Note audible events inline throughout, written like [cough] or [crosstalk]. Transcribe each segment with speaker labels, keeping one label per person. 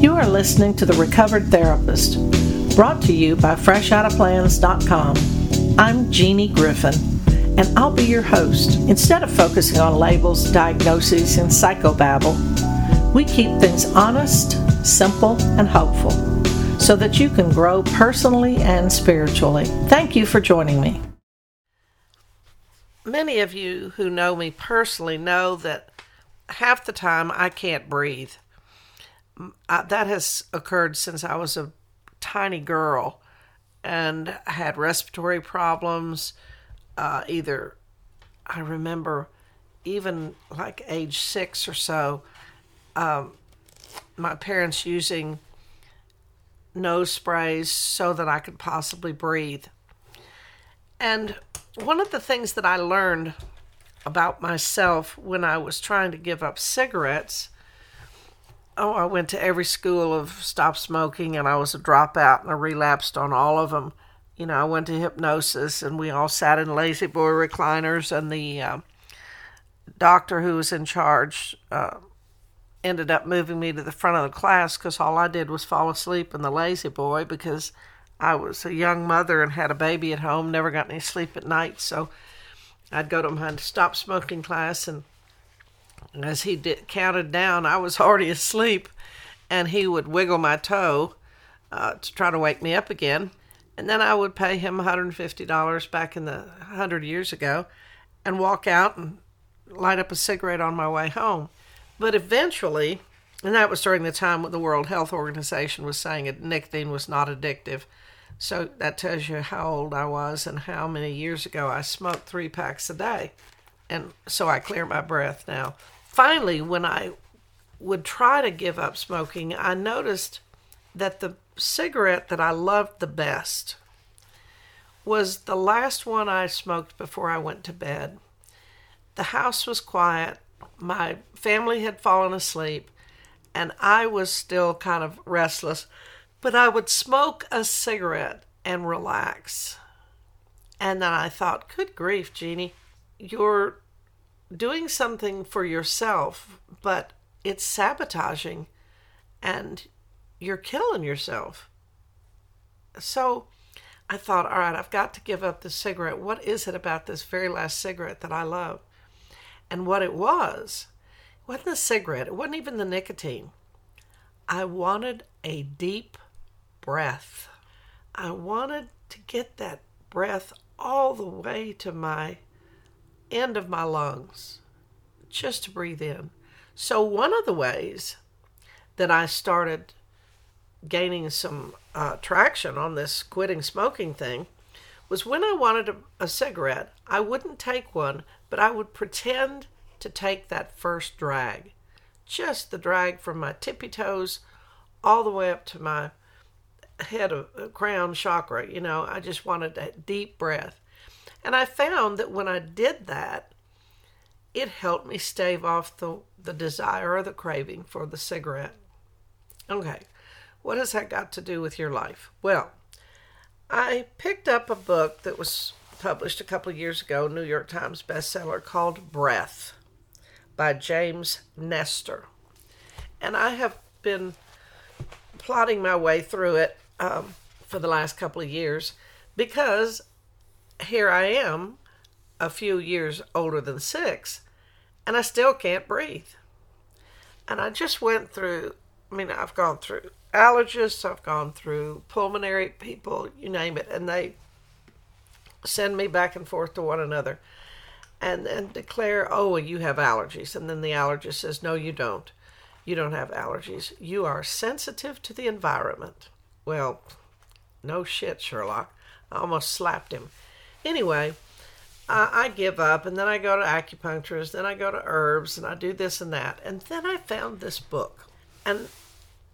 Speaker 1: You are listening to The Recovered Therapist, brought to you by FreshOuttaPlans.com. I'm Jeannie Griffin, and I'll be your host. Instead of focusing on labels, diagnoses, and psychobabble, we keep things honest, simple, and hopeful so that you can grow personally and spiritually. Thank you for joining me. Many of you who know me personally know that half the time I can't breathe. I, that has occurred since I was a tiny girl and had respiratory problems. Uh, either I remember even like age six or so, um, my parents using nose sprays so that I could possibly breathe. And one of the things that I learned about myself when I was trying to give up cigarettes. Oh, I went to every school of stop smoking and I was a dropout and I relapsed on all of them. You know, I went to hypnosis and we all sat in La-Z-Boy recliners and the uh, doctor who was in charge uh, ended up moving me to the front of the class because all I did was fall asleep in the La-Z-Boy because I was a young mother and had a baby at home, never got any sleep at night. So I'd go to my stop smoking class, and as he did, counted down, I was [laughs] already asleep, and he would wiggle my toe uh, to try to wake me up again. And then I would pay him $150 back in the 100 years ago and walk out and light up a cigarette on my way home. But eventually, and that was during the time when the World Health Organization was saying that nicotine was not addictive. So that tells you how old I was and how many years ago I smoked three packs a day. And so I clear my breath now. Finally, when I would try to give up smoking, I noticed that the cigarette that I loved the best was the last one I smoked before I went to bed. The house was quiet, my family had fallen asleep, and I was still kind of restless but I would smoke a cigarette and relax. And then I thought, good grief, Jeannie, you're doing something for yourself, but it's sabotaging and you're killing yourself. So I thought, all right, I've got to give up the cigarette. What is it about this very last cigarette that I love? And what it was, it wasn't the cigarette, it wasn't even the nicotine. I wanted a deep breath. I wanted to get that breath all the way to my end of my lungs just to breathe in. So, one of the ways that I started gaining some uh, traction on this quitting smoking thing was when I wanted a, a cigarette, I wouldn't take one, but I would pretend to take that first drag. Just the drag from my tippy toes all the way up to my head of uh, crown chakra. You know, I just wanted a deep breath. And I found that when I did that, it helped me stave off the, the desire or the craving for the cigarette. Okay, what has that got to do with your life? Well, I picked up a book that was published a couple years ago, New York Times bestseller, called Breath by James Nestor. And I have been plotting my way through it um, for the last couple of years because here I am, a few years older than six, and I still can't breathe. And I just went through, I mean, I've gone through allergists, I've gone through pulmonary people, you name it, and they send me back and forth to one another and then declare, oh, well, you have allergies. And then the allergist says, no, you don't. You don't have allergies. You are sensitive to the environment. Well, no shit, Sherlock. I almost slapped him. Anyway, I, I give up and then I go to acupuncturist, then I go to herbs and I do this and that. And then I found this book. And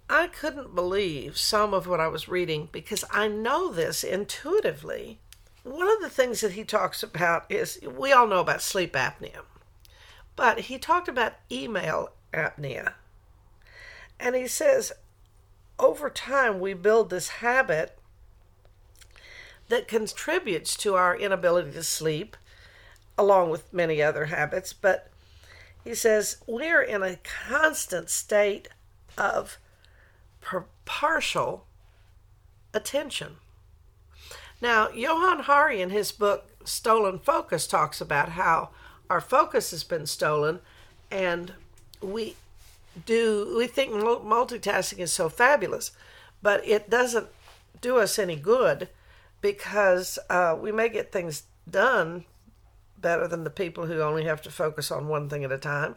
Speaker 1: I couldn't believe some of what I was reading because I know this intuitively. One of the things that he talks about is we all know about sleep apnea, but he talked about email apnea. And he says over time, we build this habit that contributes to our inability to sleep, along with many other habits. But he says we're in a constant state of partial attention. Now, Johann Hari in his book Stolen Focus talks about how our focus has been stolen and we do we think multitasking is so fabulous, but it doesn't do us any good because uh, we may get things done better than the people who only have to focus on one thing at a time,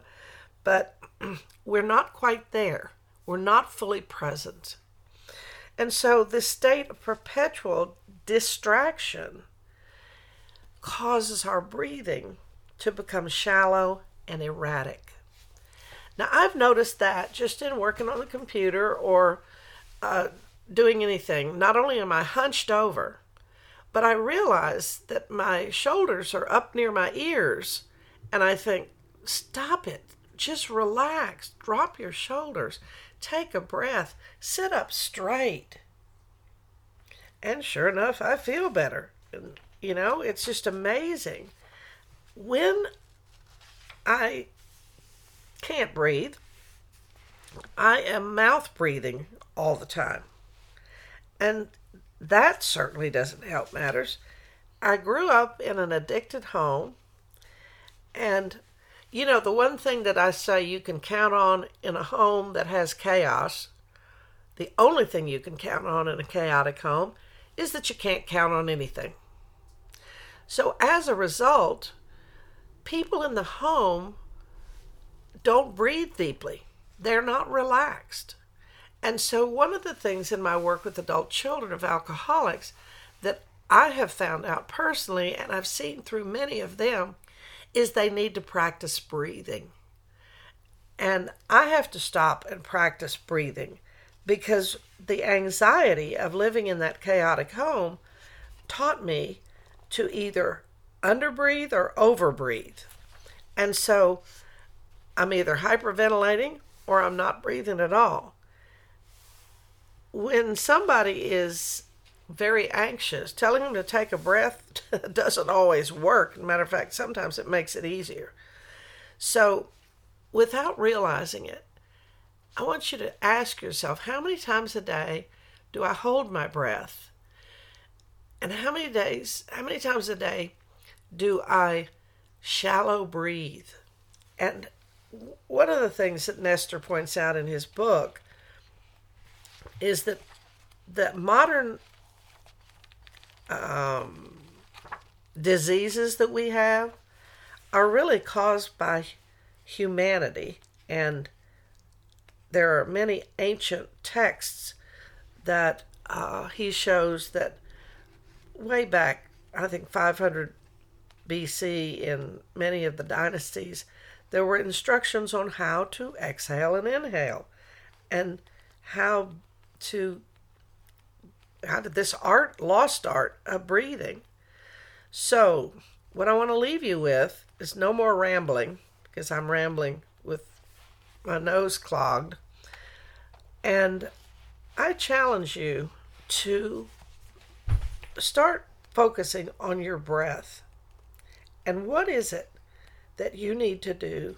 Speaker 1: but [clears throat] we're not quite there. We're not fully present. And so this state of perpetual distraction causes our breathing to become shallow and erratic. Now, I've noticed that just in working on the computer or uh, doing anything, not only am I hunched over, but I realize that my shoulders are up near my ears, and I think, stop it. Just relax. Drop your shoulders. Take a breath. Sit up straight. And sure enough, I feel better. And, you know, it's just amazing. When I can't breathe, I am mouth breathing all the time. And that certainly doesn't help matters. I grew up in an addicted home, and you know, the one thing that I say you can count on in a home that has chaos, the only thing you can count on in a chaotic home is that you can't count on anything. So, as a result, people in the home don't breathe deeply, they're not relaxed. And so, one of the things in my work with adult children of alcoholics that I have found out personally, and I've seen through many of them, is they need to practice breathing. And I have to stop and practice breathing because the anxiety of living in that chaotic home taught me to either underbreathe or overbreathe. And so I'm either hyperventilating or I'm not breathing at all when somebody is very anxious, telling them to take a breath [laughs] doesn't always work. matter of fact, sometimes it makes it easier. So, without realizing it, I want you to ask yourself how many times a day do I hold my breath? And how many days, how many times a day do I shallow breathe? And one of the things that Nestor points out in his book is that that modern um, diseases that we have are really caused by humanity. And there are many ancient texts that uh, he shows that way back i think 500 bc in many of the dynasties there were instructions on how to exhale and inhale and how to how did this art lost art of breathing. So what i want to leave you with is no more rambling because i'm rambling with my nose clogged. And i challenge you to start focusing on your breath. And what is it that you need to do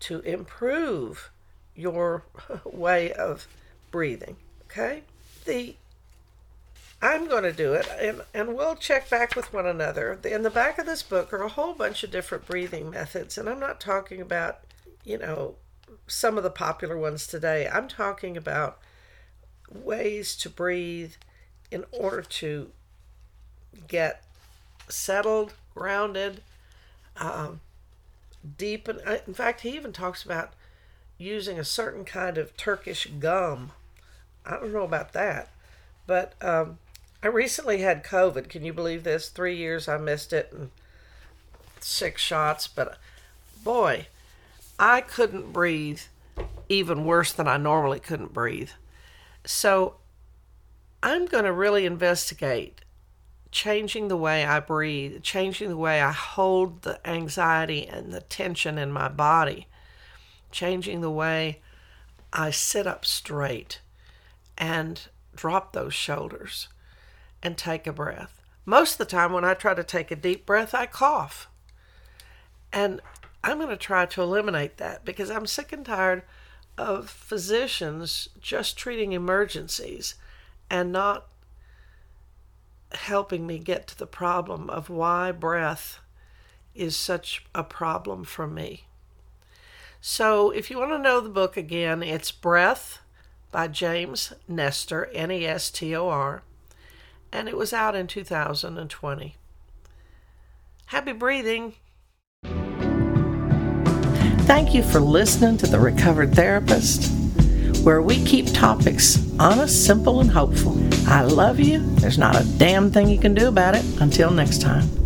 Speaker 1: to improve your [laughs] way of breathing Okay? The I'm going to do it, and, and we'll check back with one another. In the back of this book are a whole bunch of different breathing methods, and I'm not talking about, you know, some of the popular ones today. I'm talking about ways to breathe in order to get settled, grounded, um, deep. And uh, in fact, he even talks about using a certain kind of Turkish gum I don't know about that. But um, I recently had COVID. Can you believe this? Three years I missed it and six shots. But boy, I couldn't breathe even worse than I normally couldn't breathe. So I'm going to really investigate changing the way I breathe, changing the way I hold the anxiety and the tension in my body, changing the way I sit up straight and drop those shoulders and take a breath. Most of the time, when I try to take a deep breath, I cough. And I'm going to try to eliminate that because I'm sick and tired of physicians just treating emergencies and not helping me get to the problem of why breath is such a problem for me. So, if you want to know the book again, it's Breath by James Nestor, N E S T O R, and it was out in 2020. Happy breathing! Thank you for listening to The Recovered Therapist, where we keep topics honest, simple, and hopeful. I love you. There's not a damn thing you can do about it. Until next time.